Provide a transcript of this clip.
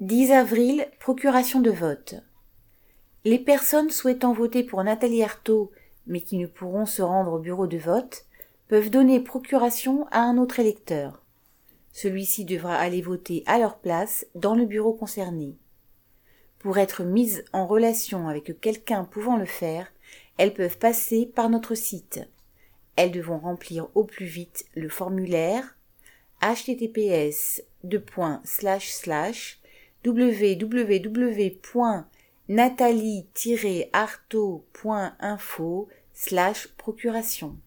10 avril, procuration de vote. Les personnes souhaitant voter pour Nathalie Arthaud, mais qui ne pourront se rendre au bureau de vote, peuvent donner procuration à un autre électeur. Celui-ci devra aller voter à leur place dans le bureau concerné. Pour être mises en relation avec quelqu'un pouvant le faire, elles peuvent passer par notre site. Elles devront remplir au plus vite le formulaire https www.nathalie-artaud.info slash procuration.